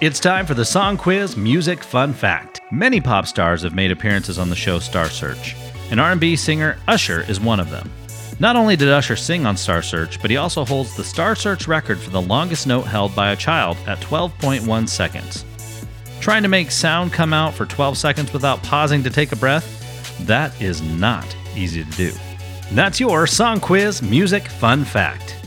It's time for the Song Quiz Music Fun Fact. Many pop stars have made appearances on the show Star Search, An R&B singer Usher is one of them. Not only did Usher sing on Star Search, but he also holds the Star Search record for the longest note held by a child at 12.1 seconds. Trying to make sound come out for 12 seconds without pausing to take a breath? That is not easy to do. That's your Song Quiz Music Fun Fact.